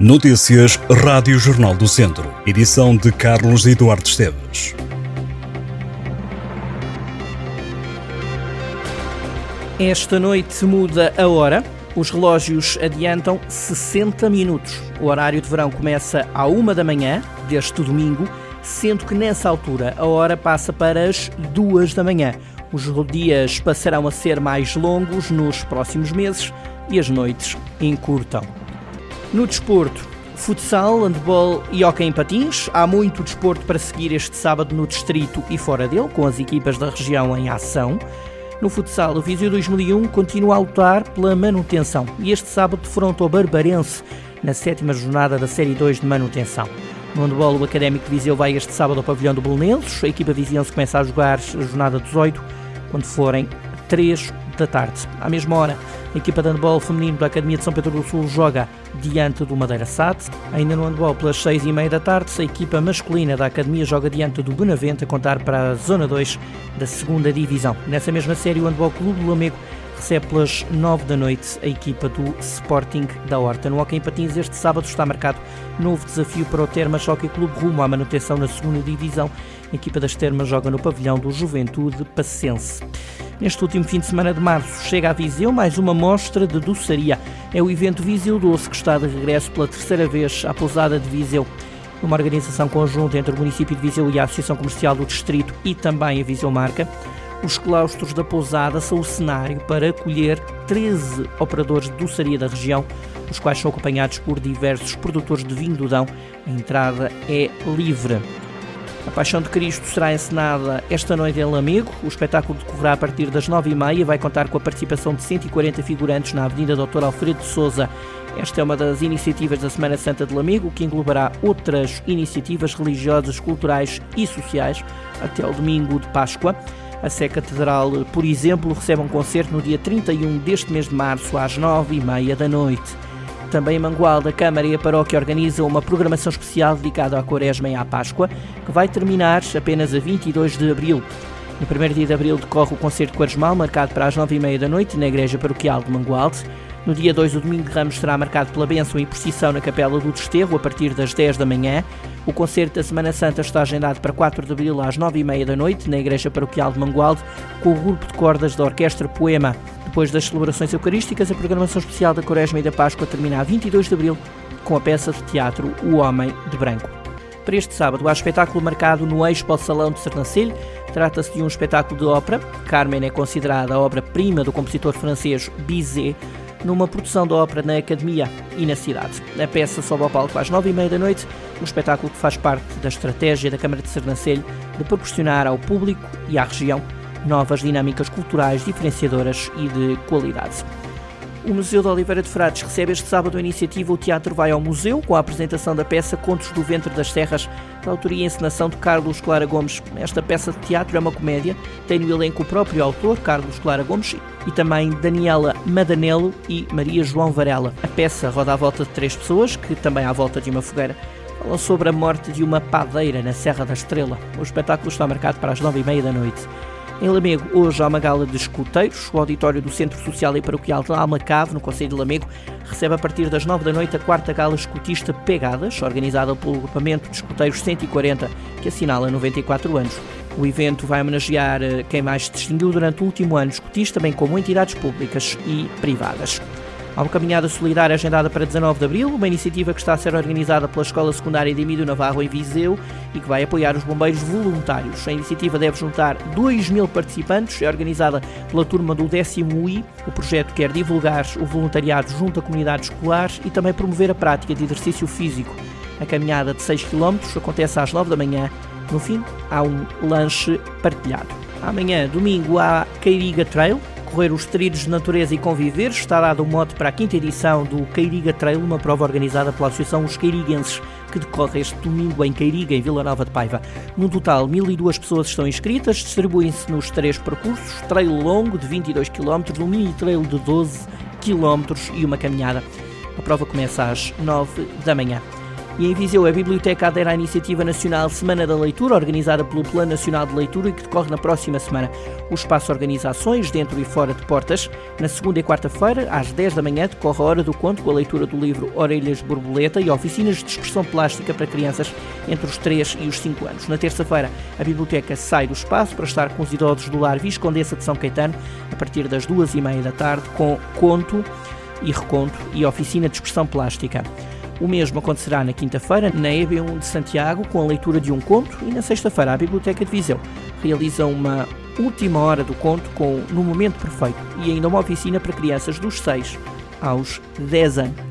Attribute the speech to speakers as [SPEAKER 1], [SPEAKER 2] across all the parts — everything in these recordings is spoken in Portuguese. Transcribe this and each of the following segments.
[SPEAKER 1] Notícias Rádio Jornal do Centro. Edição de Carlos Eduardo Esteves.
[SPEAKER 2] Esta noite muda a hora. Os relógios adiantam 60 minutos. O horário de verão começa à uma da manhã deste domingo, sendo que nessa altura a hora passa para as duas da manhã. Os dias passarão a ser mais longos nos próximos meses e as noites encurtam. No desporto, futsal, handball e hockey em patins. Há muito desporto para seguir este sábado no distrito e fora dele, com as equipas da região em ação. No futsal, o Viseu 2001 continua a lutar pela manutenção e este sábado defronta o Barbarense na sétima jornada da Série 2 de manutenção. No handball, o Académico Viseu vai este sábado ao pavilhão do Belenenses. A equipa viziense começa a jogar a jornada 18, quando forem 3 da tarde. À mesma hora, a equipa de handball feminino da Academia de São Pedro do Sul joga diante do Madeira Sat. Ainda no handball, pelas 6 e meia da tarde, a equipa masculina da Academia joga diante do Benavente a contar para a Zona 2 da segunda Divisão. Nessa mesma série, o Handball Clube do Lamego recebe pelas 9 da noite a equipa do Sporting da Horta. No Hockey em Patins, este sábado está marcado novo desafio para o Termas Hockey Clube rumo à manutenção na segunda divisão. A equipa das Termas joga no pavilhão do Juventude Passense. Neste último fim de semana de março chega a Viseu mais uma mostra de doçaria. É o evento Viseu Doce que está de regresso pela terceira vez à pousada de Viseu. Uma organização conjunta entre o município de Viseu e a Associação Comercial do Distrito e também a Viseu Marca. Os claustros da pousada são o cenário para acolher 13 operadores de doçaria da região, os quais são acompanhados por diversos produtores de vinho do Dão. A entrada é livre. A Paixão de Cristo será encenada esta noite em Lamego. O espetáculo decorrerá a partir das 9h30 e vai contar com a participação de 140 figurantes na Avenida Dr. Alfredo de Souza. Esta é uma das iniciativas da Semana Santa de Lamego, que englobará outras iniciativas religiosas, culturais e sociais até o domingo de Páscoa. A Sé Catedral, por exemplo, recebe um concerto no dia 31 deste mês de março, às 9h30 da noite. Também em Mangualde, a Câmara e a Paróquia organizam uma programação especial dedicada à Quaresma e à Páscoa, que vai terminar apenas a 22 de abril. No primeiro dia de abril decorre o concerto quaresmal, marcado para as 9h30 da noite, na Igreja Paroquial de Mangualde. No dia 2, o domingo de Ramos será marcado pela bênção e procissão na Capela do Desterro, a partir das 10 da manhã. O concerto da Semana Santa está agendado para 4 de abril às 9h30 da noite, na Igreja Paroquial de Mangualde, com o grupo de cordas da Orquestra Poema. Depois das celebrações eucarísticas, a programação especial da Quaresma e da Páscoa termina a 22 de abril com a peça de teatro O Homem de Branco. Para este sábado há espetáculo marcado no Expo Salão de Sernancelho. Trata-se de um espetáculo de ópera. Carmen é considerada a obra-prima do compositor francês Bizet, numa produção da ópera na Academia e na cidade. A peça sobe ao palco às nove e meia da noite, um espetáculo que faz parte da estratégia da Câmara de Sernancelho de proporcionar ao público e à região novas dinâmicas culturais diferenciadoras e de qualidade. O Museu de Oliveira de Frades recebe este sábado a iniciativa O Teatro Vai ao Museu, com a apresentação da peça Contos do Ventre das Serras, da autoria e encenação de Carlos Clara Gomes. Esta peça de teatro é uma comédia, tem no elenco o próprio autor, Carlos Clara Gomes, e também Daniela Madanello e Maria João Varela. A peça roda à volta de três pessoas, que também à volta de uma fogueira falam sobre a morte de uma padeira na Serra da Estrela. O espetáculo está marcado para as nove e meia da noite. Em Lamego, hoje há uma gala de escuteiros. O auditório do Centro Social e Paroquial de Almacave, no Conselho de Lamego, recebe a partir das 9 da noite a quarta gala escutista Pegadas, organizada pelo agrupamento de escuteiros 140, que assinala 94 anos. O evento vai homenagear eh, quem mais se distinguiu durante o último ano escutista, bem como entidades públicas e privadas. Há uma caminhada solidária agendada para 19 de abril, uma iniciativa que está a ser organizada pela Escola Secundária de Emílio Navarro em Viseu e que vai apoiar os bombeiros voluntários. A iniciativa deve juntar 2 mil participantes, é organizada pela turma do décimo UI. O projeto quer divulgar o voluntariado junto à comunidade escolar e também promover a prática de exercício físico. A caminhada de 6 km acontece às 9 da manhã. No fim, há um lanche partilhado. Amanhã, domingo, há Cairiga Trail, correr os trilhos de natureza e conviver, está dado o mote para a quinta edição do Cairiga Trail, uma prova organizada pela Associação Os Cairiguenses, que decorre este domingo em Cairiga, em Vila Nova de Paiva. No total, 1.002 pessoas estão inscritas, distribuem-se nos três percursos, trail longo de 22 km, um mini trail de 12 km e uma caminhada. A prova começa às 9 da manhã. E em Viseu, a Biblioteca adere à Iniciativa Nacional Semana da Leitura, organizada pelo Plano Nacional de Leitura e que decorre na próxima semana. O espaço organiza ações dentro e fora de portas. Na segunda e quarta-feira, às 10 da manhã, decorre a Hora do Conto com a leitura do livro Orelhas Borboleta e oficinas de expressão plástica para crianças entre os 3 e os 5 anos. Na terça-feira, a Biblioteca sai do espaço para estar com os idosos do Lar Viscondessa de São Caetano a partir das duas e meia da tarde com conto e reconto e oficina de expressão plástica. O mesmo acontecerá na quinta-feira, na EB1 de Santiago, com a leitura de um conto, e na sexta-feira, a Biblioteca de Viseu realiza uma última hora do conto com No Momento Perfeito e ainda uma oficina para crianças dos 6 aos 10 anos.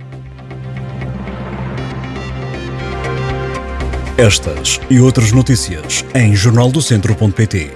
[SPEAKER 1] Estas e outras notícias em jornaldocentro.pt.